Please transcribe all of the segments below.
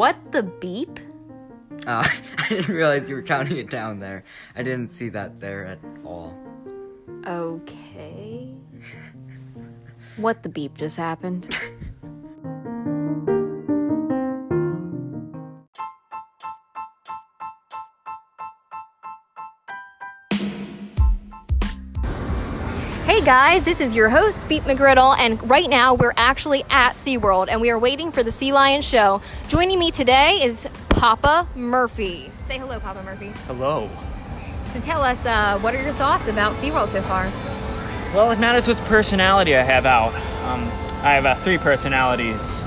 What the beep? Uh, I didn't realize you were counting it down there. I didn't see that there at all. Okay. What the beep just happened? Hey guys, this is your host, Beat McGriddle, and right now we're actually at SeaWorld and we are waiting for the Sea Lion show. Joining me today is Papa Murphy. Say hello, Papa Murphy. Hello. So tell us, uh, what are your thoughts about SeaWorld so far? Well, it matters what personality I have out. Um, I have uh, three personalities.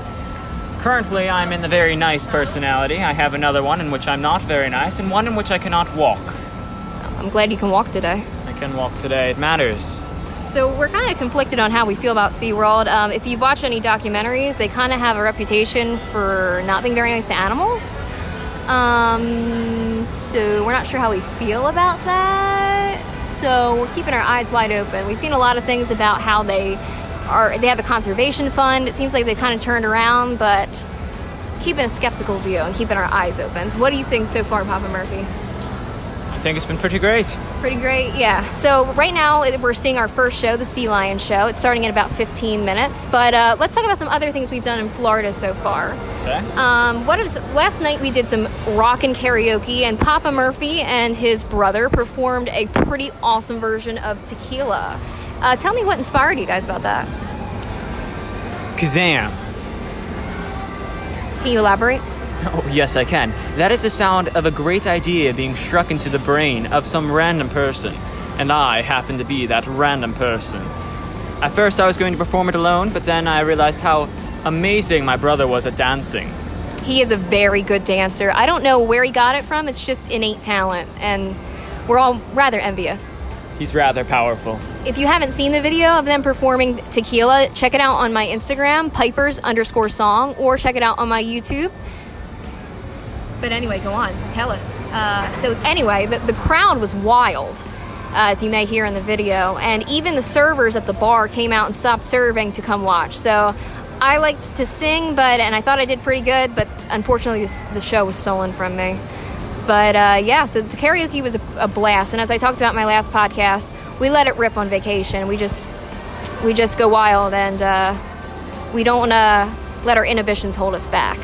Currently, I'm in the very nice personality. I have another one in which I'm not very nice, and one in which I cannot walk. I'm glad you can walk today. I can walk today. It matters. So we're kind of conflicted on how we feel about SeaWorld. Um, if you've watched any documentaries, they kind of have a reputation for not being very nice to animals. Um, so we're not sure how we feel about that. So we're keeping our eyes wide open. We've seen a lot of things about how they are. They have a conservation fund. It seems like they kind of turned around, but keeping a skeptical view and keeping our eyes open. So what do you think so far, Papa Murphy? I think it's been pretty great. Pretty great, yeah. So right now we're seeing our first show, the Sea Lion Show. It's starting in about 15 minutes. But uh, let's talk about some other things we've done in Florida so far. Okay. Um, what is last night we did some rock and karaoke, and Papa Murphy and his brother performed a pretty awesome version of Tequila. Uh, tell me what inspired you guys about that. Kazam. Can you elaborate? Oh, yes, I can. That is the sound of a great idea being struck into the brain of some random person, and I happen to be that random person. At first, I was going to perform it alone, but then I realized how amazing my brother was at dancing. He is a very good dancer. I don't know where he got it from. It's just innate talent, and we're all rather envious. He's rather powerful. If you haven't seen the video of them performing Tequila, check it out on my Instagram, Pipers underscore song, or check it out on my YouTube. But anyway, go on. So tell us. Uh, so anyway, the, the crowd was wild, uh, as you may hear in the video, and even the servers at the bar came out and stopped serving to come watch. So I liked to sing, but and I thought I did pretty good, but unfortunately, the show was stolen from me. But uh, yeah, so the karaoke was a, a blast, and as I talked about my last podcast, we let it rip on vacation. We just we just go wild, and uh, we don't uh, let our inhibitions hold us back.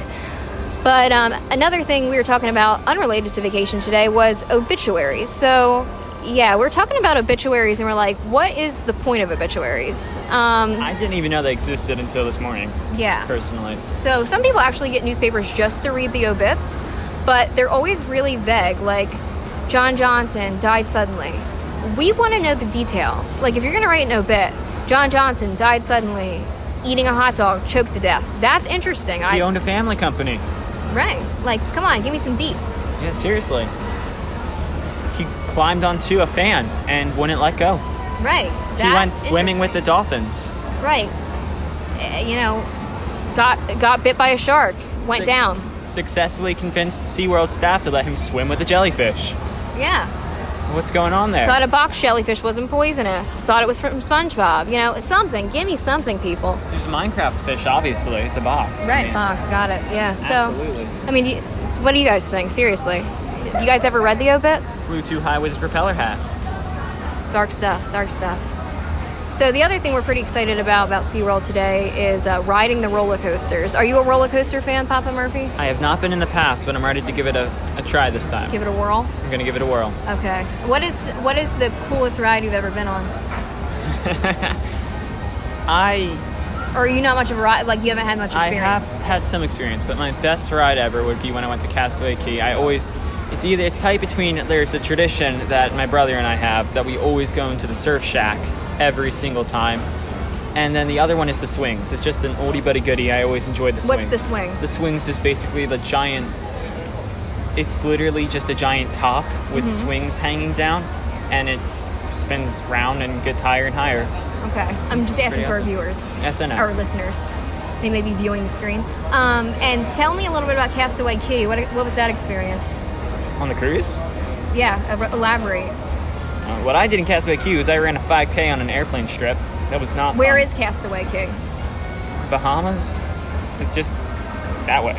But um, another thing we were talking about, unrelated to vacation today, was obituaries. So yeah, we're talking about obituaries, and we're like, what is the point of obituaries? Um, I didn't even know they existed until this morning, yeah. personally. So some people actually get newspapers just to read the obits, but they're always really vague, like John Johnson died suddenly. We want to know the details. Like if you're going to write an obit, John Johnson died suddenly, eating a hot dog, choked to death. That's interesting. He I owned a family company. Right. Like come on, give me some deets. Yeah, seriously. He climbed onto a fan and wouldn't let go. Right. he went swimming with the dolphins. Right. Eh, You know, got got bit by a shark, went Sick. down. Successfully convinced SeaWorld staff to let him swim with the jellyfish. Yeah. What's going on there? Thought a box jellyfish wasn't poisonous. Thought it was from SpongeBob. You know, something. Give me something, people. There's a Minecraft fish, obviously. It's a box. I Right, mean, box. Got it. Yeah. So, Absolutely. I mean, do you, what do you guys think? Seriously, Have you guys ever read the obits? Flew too high with his propeller hat. Dark stuff. Dark stuff. So the other thing we're pretty excited about about SeaWorld today is uh, riding the roller coasters. Are you a roller coaster fan, Papa Murphy? I have not been in the past, but I'm ready to give it a, a try this time. Give it a whirl. I'm gonna give it a whirl. Okay. What is what is the coolest ride you've ever been on? I Or are you not much of a ride? Like you haven't had much experience. I have had some experience, but my best ride ever would be when I went to Castaway Cay. I always it's either it's tight between there's a tradition that my brother and I have that we always go into the surf shack every single time. And then the other one is the swings. It's just an oldie but a goodie. I always enjoyed the swings. What's the swings? The swings is basically the giant. It's literally just a giant top with Mm-hmm. swings hanging down, and it spins round and gets higher and higher. Okay. I'm just asking pretty for our viewers. Our listeners. They may be viewing the screen. Um, and tell me a little bit about Castaway Cay. What, what was that experience? On the cruise, Yeah, elaborate. Uh, what I did in Castaway Cay was I ran a 5K on an airplane strip. That was not. Where fun. is Castaway Cay? Bahamas? It's just that way.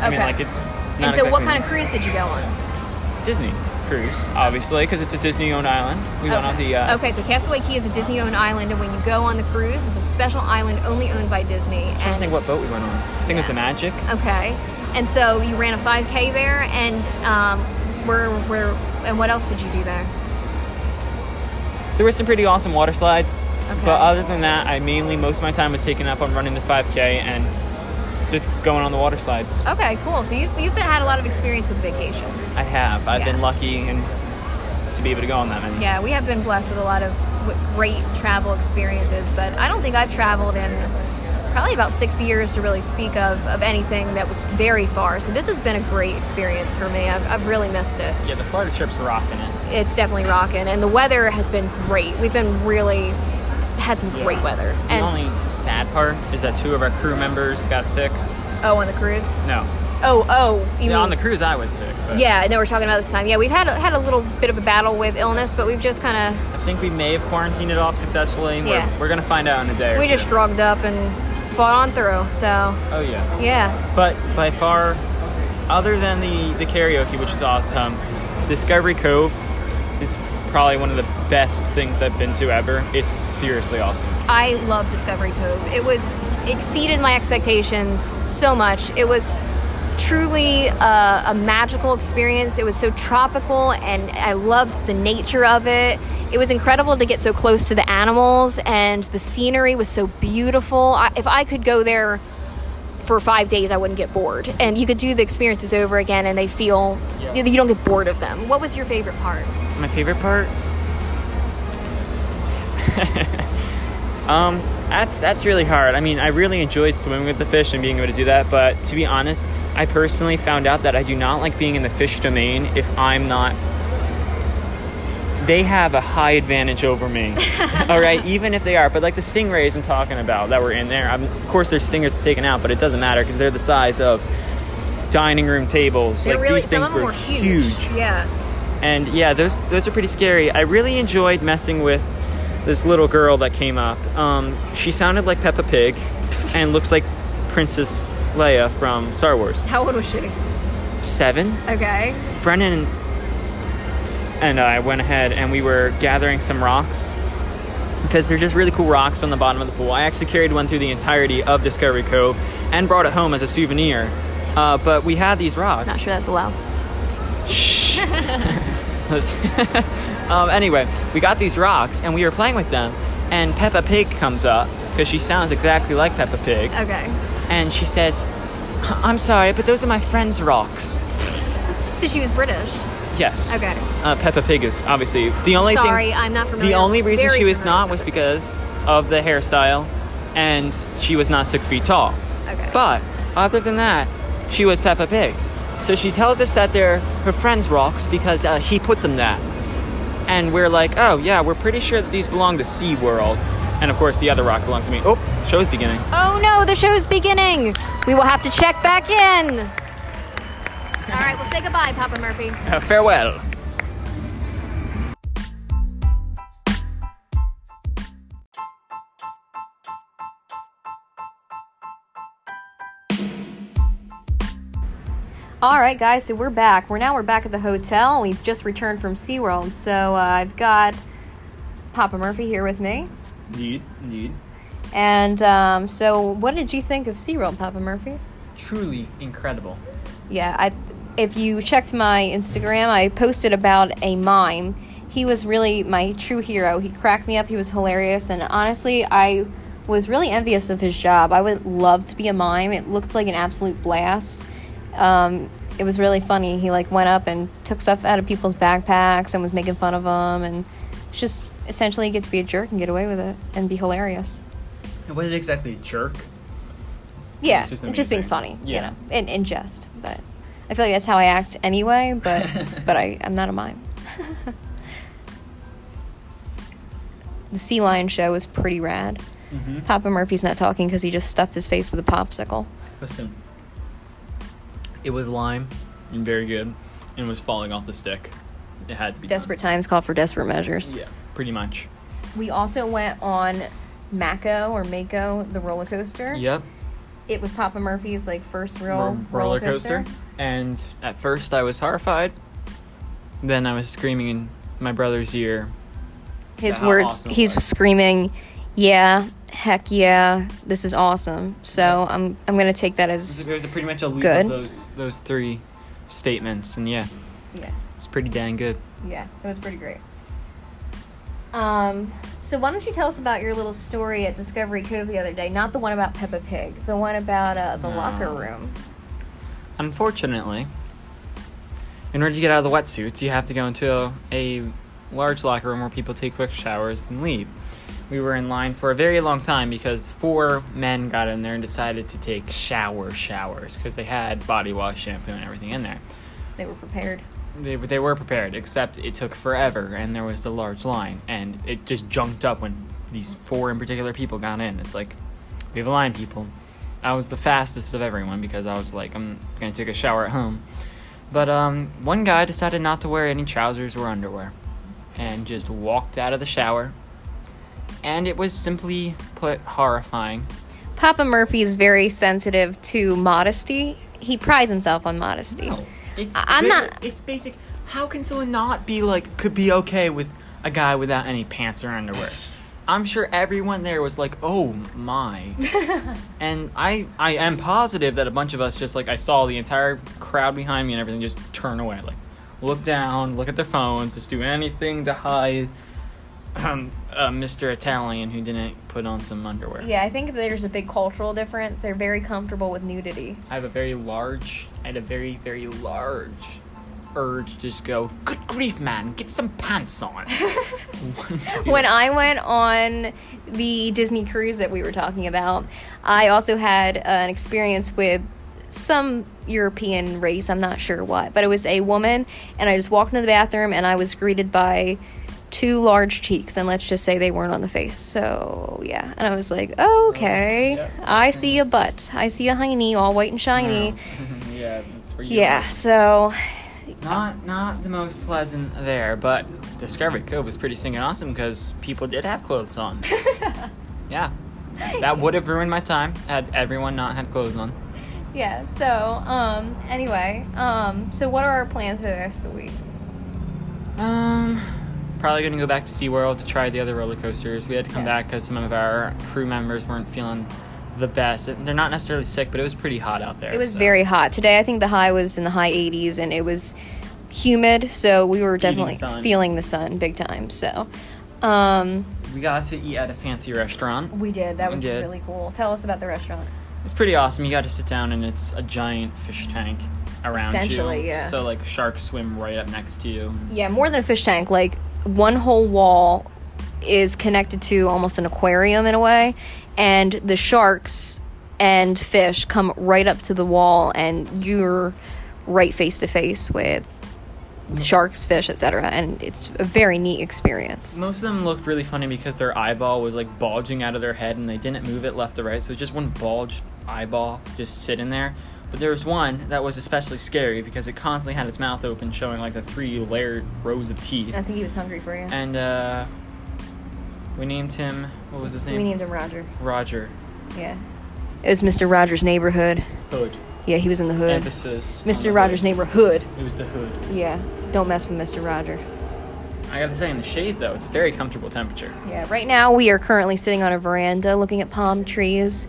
I mean, Okay. like it's. And so, what kind of cruise did you go on? Disney cruise? Obviously, because it's a Disney-owned island. We went on the. Uh, okay, so Castaway Cay is a Disney-owned island, and when you go on the cruise, it's a special island only owned by Disney. I'm trying to think what boat we went on. I think it was the Magic. Okay, and so you ran a 5K there, and um, where, where, and what else did you do there? There were some pretty awesome water slides, Okay. but other than that, I mainly most of my time was taken up on running the 5K and just going on the water slides. Okay, cool. So you've you've been, had a lot of experience with vacations. I have. I've been lucky and to be able to go on that many. Yeah, we have been blessed with a lot of great travel experiences, but I don't think I've traveled in probably about six years to really speak of, of anything that was very far. So this has been a great experience for me. I've, I've really missed it. Yeah, the Florida trip's rocking it. It's definitely rocking, and the weather has been great. We've been really had some great weather. The And only sad part is that two of our crew members got sick. oh, on the cruise. No, Oh, oh, you Yeah, on the cruise I was sick. But Yeah, no, we're talking about this time. Yeah, we've had a, had a little bit of a battle with illness, but we've just kind of I think we may have quarantined it off successfully. We're, Yeah. we're gonna find out in a day. Or we just drugged up and fought on through. So Oh yeah. yeah, But by far, other than the the karaoke, which is awesome, Discovery Cove is probably one of the best things I've been to ever. It's seriously awesome. I love Discovery Cove. It was exceeded my expectations so much. It was truly a, a magical experience. It was so tropical, and I loved the nature of it. It was incredible to get so close to the animals, and the scenery was so beautiful. I, if I could go there for five days, I wouldn't get bored. And you could do the experiences over again, and they feel Yeah. you, you don't get bored of them. What was your favorite part? My favorite part. um, that's that's really hard. I mean, I really enjoyed swimming with the fish and being able to do that. But to be honest, I personally found out that I do not like being in the fish domain if I'm not. They have a high advantage over me. All right, even if they are, but like the stingrays I'm talking about that were in there. I'm, of course, there's stingers taken out, but it doesn't matter because they're the size of dining room tables. They're like really these things were were huge. Yeah. and yeah, those those are pretty scary. I really enjoyed messing with this little girl that came up. Um, she sounded like Peppa Pig, and looks like Princess Leia from Star Wars. How old was she? Seven. Okay. Brennan and I went ahead and we were gathering some rocks because they're just really cool rocks on the bottom of the pool. I actually carried one through the entirety of Discovery Cove and brought it home as a souvenir. Uh, but we had these rocks. Not sure that's allowed. Shh. um, anyway, we got these rocks and we were playing with them, and Peppa Pig comes up because she sounds exactly like Peppa Pig, Okay. And she says, "I'm sorry, but those are my friend's rocks." So she was British. Yes. Okay. Uh, Peppa Pig is obviously the only Sorry, thing. I'm not familiar. The only reason very she was not was because of the hairstyle, and she was not six feet tall. Okay. But other than that, she was Peppa Pig. So she tells us that they're her friend's rocks because uh, he put them there. And we're like, oh yeah, we're pretty sure that these belong to SeaWorld. And of course, the other rock belongs to me. Oh, the show's beginning. oh no, the show's beginning. We will have to check back in. All right, we'll say goodbye, Papa Murphy. Uh, farewell. All right, guys, so we're back. We're now we're back at the hotel. We've just returned from SeaWorld. So uh, I've got Papa Murphy here with me. Indeed, indeed. And um, so, what did you think of SeaWorld, Papa Murphy? Truly incredible. Yeah, I if you checked my Instagram, I posted about a mime. He was really my true hero. He cracked me up. He was hilarious, and honestly, I was really envious of his job. I would love to be a mime. It looked like an absolute blast. Um, it was really funny. He like went up and took stuff out of people's backpacks and was making fun of them, and just essentially you get to be a jerk and get away with it and be hilarious. It wasn't exactly a jerk. Yeah, It's just, just being amazing. funny, you know, in, in jest. But I feel like that's how I act anyway. But but I I'm not a mime. the sea lion show was pretty rad. Mm-hmm. Papa Murphy's not talking because he just stuffed his face with a popsicle. Listen. It was lime and very good, and was falling off the stick. It had to be done. Desperate times call for desperate measures. Yeah, pretty much. We also went on Mako or Mako, the roller coaster. Yep. it was Papa Murphy's like first real ro- roller coaster. And at first I was horrified. Then I was screaming in my brother's ear. His words, awesome he's was. screaming, "Yeah, heck yeah, this is awesome." So I'm I'm gonna take that as There was a pretty much a loop Good. of those those three statements, and yeah, yeah. it's pretty dang good. Yeah, it was pretty great. Um, so why don't you tell us about your little story at Discovery Cove the other day? Not the one about Peppa Pig, the one about uh, the No. locker room. Unfortunately, in order to get out of the wetsuits, you have to go into a, a large locker room where people take quick showers and leave. We were in line for a very long time because four men got in there and decided to take shower showers because they had body wash, shampoo, and everything in there. They were prepared. They, they were prepared, except it took forever and there was a large line. And it just junked up when these four in particular people got in. It's like, we have a line, people. I was the fastest of everyone because I was like, I'm going to take a shower at home. But um, one guy decided not to wear any trousers or underwear and just walked out of the shower. And it was simply put horrifying. Papa Murphy is very sensitive to modesty. He prides himself on modesty. It's I- I'm not- It's basic. How can someone not be like could be okay with a guy without any pants or underwear? I'm sure everyone there was like, "Oh my," and I I am positive that a bunch of us just like I saw the entire crowd behind me and everything just turn away, like look down, look at their phones, just do anything to hide um, uh, Mr. Italian who didn't put on some underwear. Yeah, I think there's a big cultural difference. They're very comfortable with nudity. I have a very large, I had a very, very large urge to just go, good grief, man, get some pants on. when I went on the Disney cruise that we were talking about, I also had an experience with some European race. I'm not sure what, but it was a woman, and I just walked into the bathroom and I was greeted by two large cheeks, and let's just say they weren't on the face. So yeah, and I was like, oh, okay, yeah, I see a butt, I see a hiney, all white and shiny. yeah, that's where you Yeah, so Not, not the most pleasant there, but Discovery Cove was pretty singing awesome because people did have clothes on. yeah, that would have ruined my time had everyone not had clothes on. yeah, so um, anyway, um, so what are our plans for the rest of the week? Um, probably gonna go back to SeaWorld to try the other roller coasters. We had to come back because some of our crew members weren't feeling the best. They're not necessarily sick, but it was pretty hot out there. It was so- very hot today. I think the high was in the high 80s, and it was humid, so we were definitely sun. feeling the sun big time. So, um, We got to eat at a fancy restaurant. we did. That We was did. really cool. Tell us about the restaurant. It's pretty awesome. You got to sit down and it's a giant fish tank around Essentially, you. yeah. So like sharks swim right up next to you. Yeah, more than a fish tank. Like one whole wall is connected to almost an aquarium in a way, and the sharks and fish come right up to the wall, and you're right face to face with mm. sharks, fish, etc. And it's a very neat experience. Most of them looked really funny because their eyeball was like bulging out of their head and they didn't move it left or right. So it was just one bulged eyeball just sitting there. But there was one that was especially scary because it constantly had its mouth open, showing like the three layered rows of teeth. I think he was hungry for you. And uh, we named him. What was his name? We named him Roger. Roger Yeah. It was Mr. Rogers' neighborhood. Hood. Yeah, he was in the hood. Emphasis. Mr. Rogers' hood. neighborhood. It was the hood. Yeah. Don't mess with Mr. Roger. I gotta say, in the shade though, it's a very comfortable temperature. Yeah, right now we are currently sitting on a veranda looking at palm trees.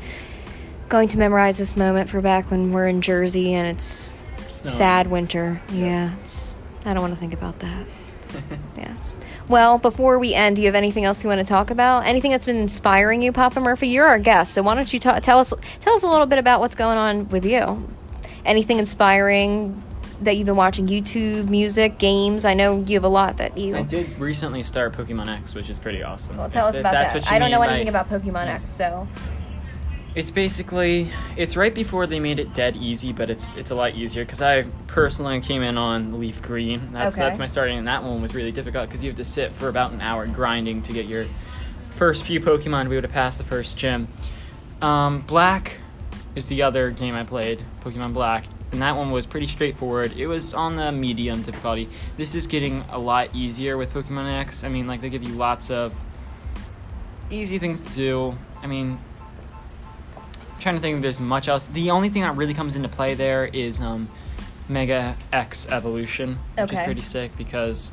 Going to memorize this moment for back when we're in Jersey and it's Snowing. sad winter. Yeah, it's, I don't want to think about that. yes. Well, before we end, do you have anything else you want to talk about? Anything that's been inspiring you, Papa Murphy? You're our guest, so why don't you ta- tell us tell us a little bit about what's going on with you? Anything inspiring that you've been watching? YouTube, music, games. I know you have a lot that you. I did recently start Pokemon X, which is pretty awesome. Well, tell If- us about that. I don't know mean by- anything about Pokemon X, so It's basically it's right before they made it dead easy, but it's it's a lot easier because I personally came in on Leaf Green. That's Okay. that's my starting, and that one was really difficult because you have to sit for about an hour grinding to get your first few Pokemon to be able to pass the first gym. Um, Black is the other game I played, Pokemon Black, and that one was pretty straightforward. It was on the medium difficulty. This is getting a lot easier with Pokemon X. I mean, like they give you lots of easy things to do. I mean, trying to think if there's much else. The only thing that really comes into play there is um, Mega X Evolution, which Okay. is pretty sick because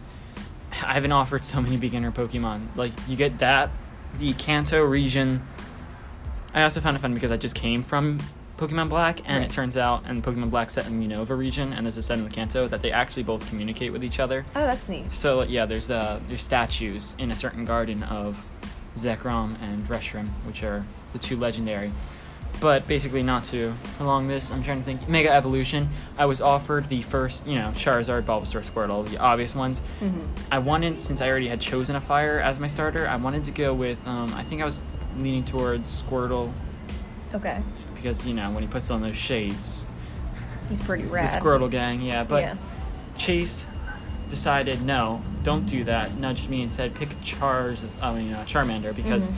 I haven't offered so many beginner Pokemon. Like you get that, the Kanto region. I also found it fun because I just came from Pokemon Black, and Right. it turns out, and Pokemon Black set in the Unova region, and there's a set in the Kanto that they actually both communicate with each other. Oh, that's neat. So yeah, there's uh there's statues in a certain garden of Zekrom and Reshiram, which are the two legendary. But basically, not to prolong this, I'm trying to think. Mega Evolution. I was offered the first, you know, Charizard, Bulbasaur, Squirtle, the obvious ones. hmm I wanted, since I already had chosen a fire as my starter, I wanted to go with. Um, I think I was leaning towards Squirtle Okay. because you know when he puts on those shades, He's pretty rad. the Squirtle gang, yeah. But yeah. Chase decided no, don't do that. Nudged me and said pick Char's, I mean uh, Charmander because Mhm.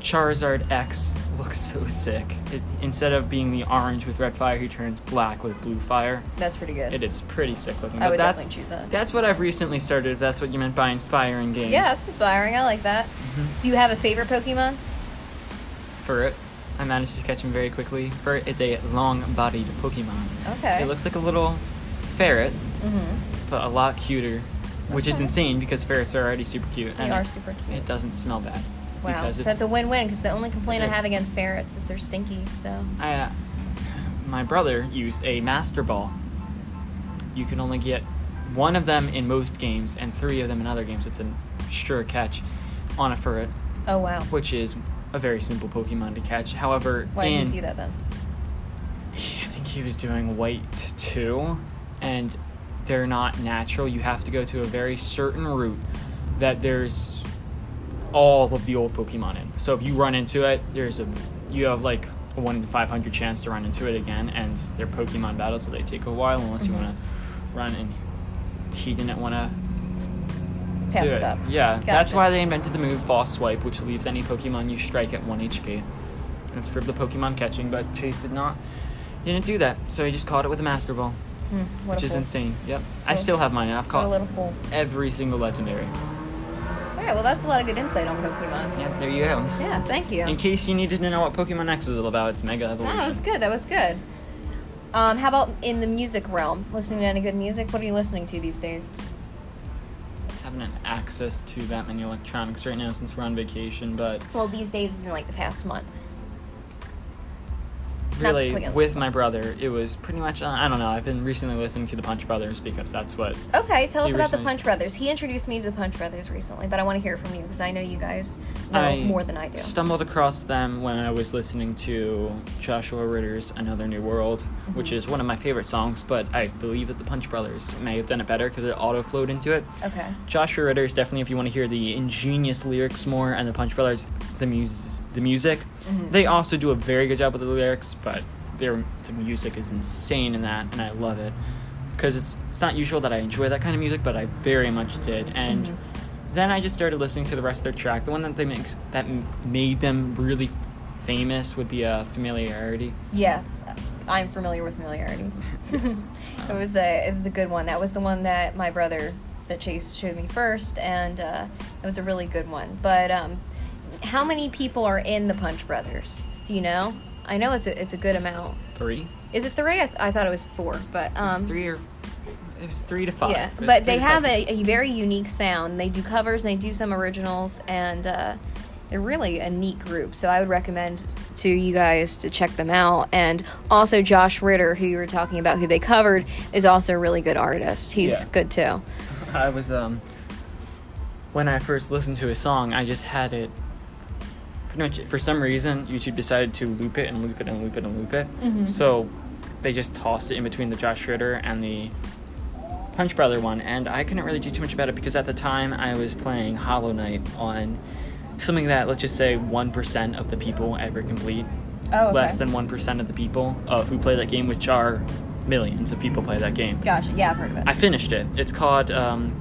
Charizard X looks so sick. It, instead of being the orange with red fire, he turns black with blue fire. That's pretty good. It is pretty sick looking. I would that's definitely choose that. that's what I've recently started. If that's what you meant by inspiring game. Yeah, that's inspiring. I like that. Mhm. Do you have a favorite Pokemon? Furret. I managed to catch him very quickly. Furret is a long-bodied Pokemon. Okay. It looks like a little ferret, Mm-hmm. but a lot cuter, which is insane because ferrets are already super cute. They and are super cute. It doesn't smell bad. Wow. So it's, that's a win-win because the only complaint I have against ferrets is they're stinky. So. I, uh, my brother used a Master Ball. You can only get one of them in most games and three of them in other games. It's a sure catch on a ferret, Oh wow. which is a very simple Pokemon to catch. However, Why in did he do that then? I think he was doing white too, and they're not natural. You have to go to a very certain route that there's all of the old Pokemon in. So if you run into it, there's a you have like a one in five hundred chance to run into it again, and they're Pokemon battles, so they take a while unless you Mhm. want to run. And he didn't want to Pass do it up. Yeah, that's why they invented the move False Swipe, which leaves any Pokemon you strike at 1 HP. That's for the Pokemon catching, but Chase did not. He didn't do that, so he just caught it with a Master Ball, what which is fool. insane. Yep. I still have mine. I've caught every single legendary. Right. Well, that's a lot of good insight on Pokemon. Yeah, there you go. Yeah. Thank you. In case you needed to know what Pokemon X is all about, it's Mega No, Evolution. that was good. That was good. Um, how about in the music realm? Listening to any good music? What are you listening to these days? haven't had access to that many electronics right now since we're on vacation, but Well, these days is in like the past month. Really, put you on the with my brother, it was pretty much, uh, I don't know, I've been recently listening to the Punch Brothers because that's what Okay, tell us about the Punch Brothers. He introduced me to the Punch Brothers recently, but I want to hear from you because I know you guys know I more than I do. I stumbled across them when I was listening to Joshua Ritter's Another New World, which Mhm. is one of my favorite songs, but I believe that the Punch Brothers may have done it better because it auto flowed into it. Okay. Joshua Ritter is definitely, if you want to hear the ingenious lyrics more, and the Punch Brothers, the, mus- the music. Mhm. They also do a very good job with the lyrics, but their the music is insane in that, and I love it because it's it's not usual that I enjoy that kind of music, but I very much did. And Mhm. then I just started listening to the rest of their track. The one that they makes that m- made them really famous would be uh, "Familiarity." Yeah, I'm familiar with familiarity. Yes. it was a it was a good one. That was the one that my brother that Chase showed me first, and uh, it was a really good one. But um, how many people are in the Punch Brothers? Do you know? I know it's a it's a good amount. Three. Is it three? I, th- I thought it was four, but um, was three or it was three to five. Yeah, It but they have a, a very unique sound. They do covers, and they do some originals, and uh, they're really a neat group. So I would recommend to you guys to check them out. And also Josh Ritter, who you were talking about, who they covered, is also a really good artist. He's Yeah. good too. I was um when I first listened to his song, I just had it for some reason YouTube decided to loop it and loop it and loop it and loop it. Mhm. So they just tossed it in between the Josh Ritter and the Punch Brother one, and I couldn't really do too much about it because at the time I was playing Hollow Knight on something that let's just say one percent of the people ever complete. Oh, Less than one percent of the people uh, who play that game, which are millions of people play that game. Gosh, Yeah, I've heard of it. I finished it. It's called um,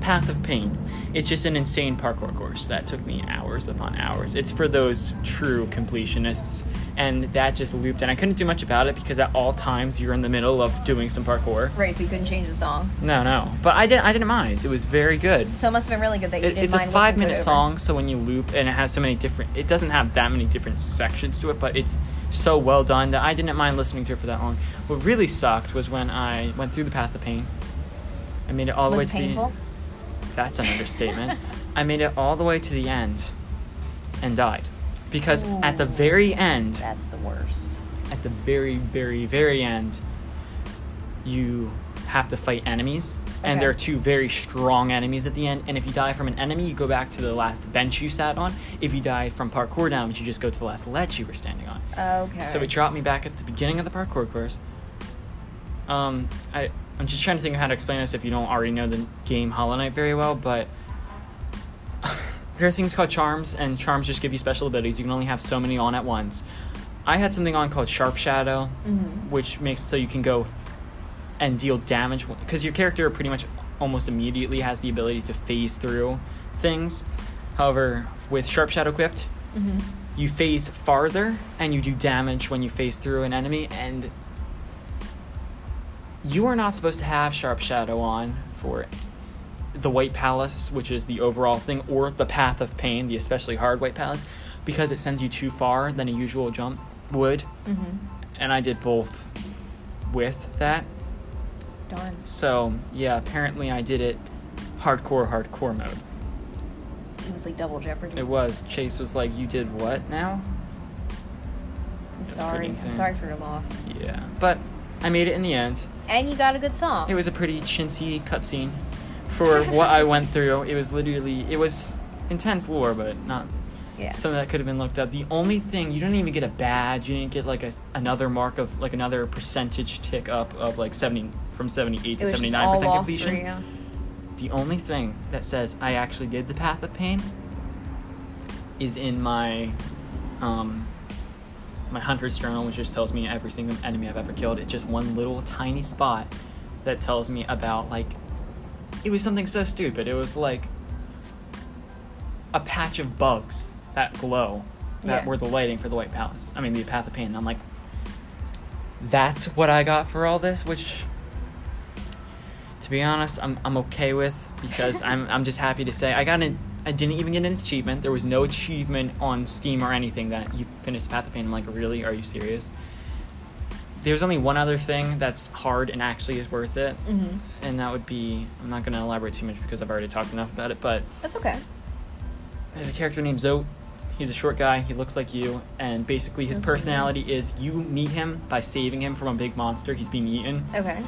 Path of Pain. It's just an insane parkour course that took me hours upon hours. It's for those true completionists, and that just looped. And I couldn't do much about it because at all times you're in the middle of doing some parkour. Right, so you couldn't change the song. No, no, but I didn't. I didn't mind. It was very good. So it must have been really good that you It, didn't it's a five-minute song, so when you loop and it has so many different, it doesn't have that many different sections to it, but it's so well done that I didn't mind listening to it for that long. What really sucked was when I went through the path of pain. I made it all the Was way it to painful? That's an understatement. I made it all the way to the end, and died, because at the very end, That's the worst. at the very, very, very end, you have to fight enemies. And there are two very strong enemies at the end. And if you die from an enemy, you go back to the last bench you sat on. If you die from parkour damage, you just go to the last ledge you were standing on. Okay. So it dropped me back at the beginning of the parkour course. Um, I, I'm just trying to think of how to explain this if you don't already know the game Hollow Knight very well, but there are things called charms, and charms just give you special abilities. You can only have so many on at once. I had something on called Sharp Shadow, Mhm. which makes it so you can go and deal damage because your character pretty much almost immediately has the ability to phase through things. However, with Sharp Shadow equipped, Mhm. you phase farther and you do damage when you phase through an enemy and you are not supposed to have sharp shadow on for the white palace which is the overall thing or the path of pain the especially hard white palace because it sends you too far than a usual jump would Mhm. and i did both with that Darn. so yeah apparently i did it hardcore hardcore mode It was like double jeopardy. it was chase was like you did what now I'm sorry. I'm sorry for your loss. yeah but i made it in the end And you got a good song. It was a pretty chintzy cutscene for what I went through. It was literally it was intense lore, but not yeah. something that could have been looked up. The only thing you didn't even get a badge. You didn't get like a, another mark of like another percentage tick up of like seventy from seventy eight to seventy nine percent completion. The only thing that says I actually did the path of pain is in my um my hunter's journal, which just tells me every single enemy I've ever killed. It's just one little tiny spot that tells me about like it was something so stupid. It was like a patch of bugs that glow that Yeah. were the lighting for the White Palace. I mean the Path of Pain. And I'm like that's what I got for all this, which to be honest, I'm I'm okay with because I'm I'm just happy to say I got an I didn't even get an achievement. There was no achievement on Steam or anything that you finished Path of Pain. I'm like, really? Are you serious? There's only one other thing that's hard and actually is worth it, Mhm. and that would be I'm not going to elaborate too much because I've already talked enough about it. But That's okay. there's a character named Zote. He's a short guy. He looks like you, and basically his That's personality is you meet him by saving him from a big monster. He's being eaten. Okay.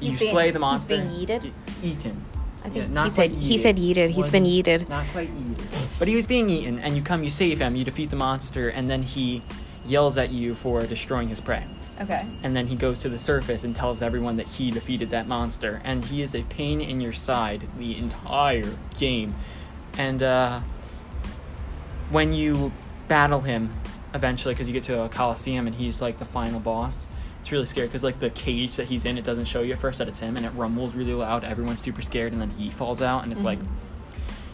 You He's being- slay the he's monster. being yeeted? E- eaten. I Yeah, think not he said he said yeeted. He's been yeeted. Not quite yeeted. But he was being eaten, and you come, you save him, you defeat the monster, and then he yells at you for destroying his prey. Okay. And then he goes to the surface and tells everyone that he defeated that monster. And he is a pain in your side the entire game. And uh, when you battle him, eventually, because you get to a coliseum and he's like the final boss, it's really scary because like the cage that he's in, it doesn't show you at first that it's him, and it rumbles really loud. Everyone's super scared, and then he falls out, and it's like Mhm.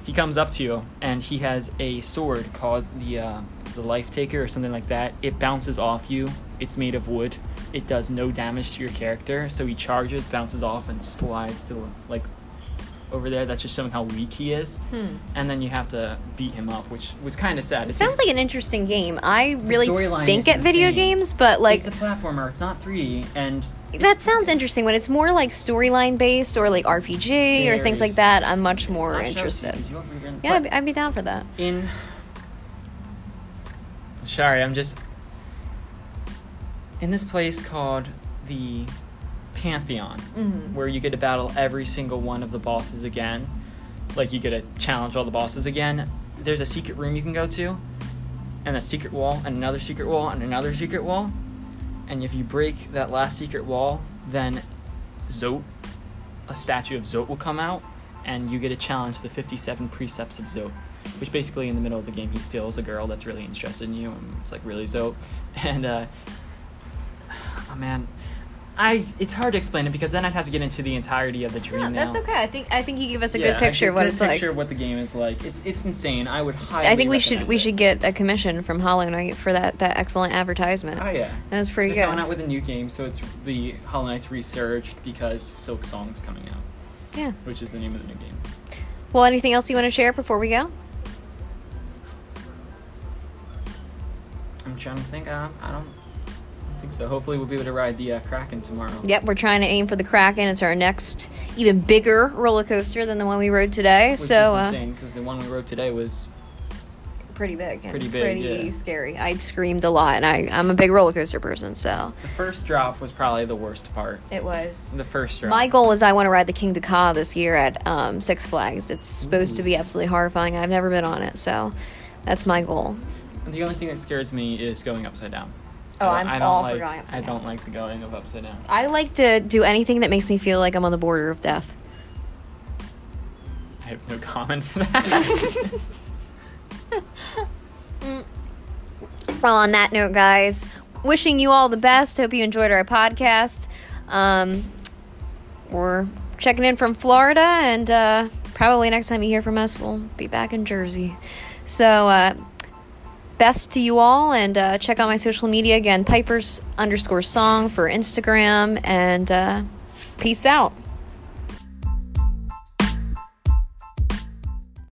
he comes up to you and he has a sword called the uh, the life taker or something like that. It bounces off you. It's made of wood. It does no damage to your character. So he charges, bounces off, and slides to like over there. That's just showing how weak he is. Hmm. And then you have to beat him up, which was kind of sad. It sounds like an interesting game. I really stink at video games, but like it's a platformer. It's not 3D, and that sounds interesting. When it's more like storyline based or like RPG or things like that, I'm much more interested. Been- Yeah, I'd be, I'd be down for that. in sorry i'm just in this place called the pantheon Mhm. where you get to battle every single one of the bosses again. Like you get to challenge all the bosses again. There's a secret room you can go to and a secret wall and another secret wall and another secret wall. And if you break that last secret wall then zote a statue of zote will come out and you get to challenge the 57 precepts of zote which basically in the middle of the game he steals a girl that's really interested in you and it's like really zote. And uh oh man I it's hard to explain it because then I'd have to get into the entirety of the dream. No, that's now. okay. I think I think you give us a Yeah, good picture of what it's good like. Picture of what the game is like. It's it's insane. I would highly. I think we should we it. should get a commission from Hollow Knight for that that excellent advertisement. Oh yeah. That was pretty They're good. coming out with a new game, so it's the Hollow Knight's researched because Silksong's coming out, yeah. which is the name of the new game. Well, anything else you want to share before we go? I'm trying to think. Uh, I don't think so. Hopefully, we'll be able to ride the uh, Kraken tomorrow. Yep, we're trying to aim for the Kraken. It's our next, even bigger roller coaster than the one we rode today. Which so is uh, insane because the one we rode today was pretty big. Pretty big, Pretty yeah. scary. I screamed a lot, and I I'm a big roller coaster person, so the first drop was probably the worst part. it was. The first drop. My goal is I want to ride the Kingda Ka this year at um, Six Flags. It's supposed to be absolutely horrifying. I've never been on it, so that's my goal. And the only thing that scares me is going upside down. Oh, I I'm don't- I all for like, going upside I don't like the going of upside down. I like to do anything that makes me feel like I'm on the border of death. I have no comment for that. Well, on that note, guys, wishing you all the best. Hope you enjoyed our podcast. Um, we're checking in from Florida, and uh, probably next time you hear from us, we'll be back in Jersey. So, uh, best to you all, and uh, check out my social media again, Pipers underscore song for Instagram, and uh, peace out.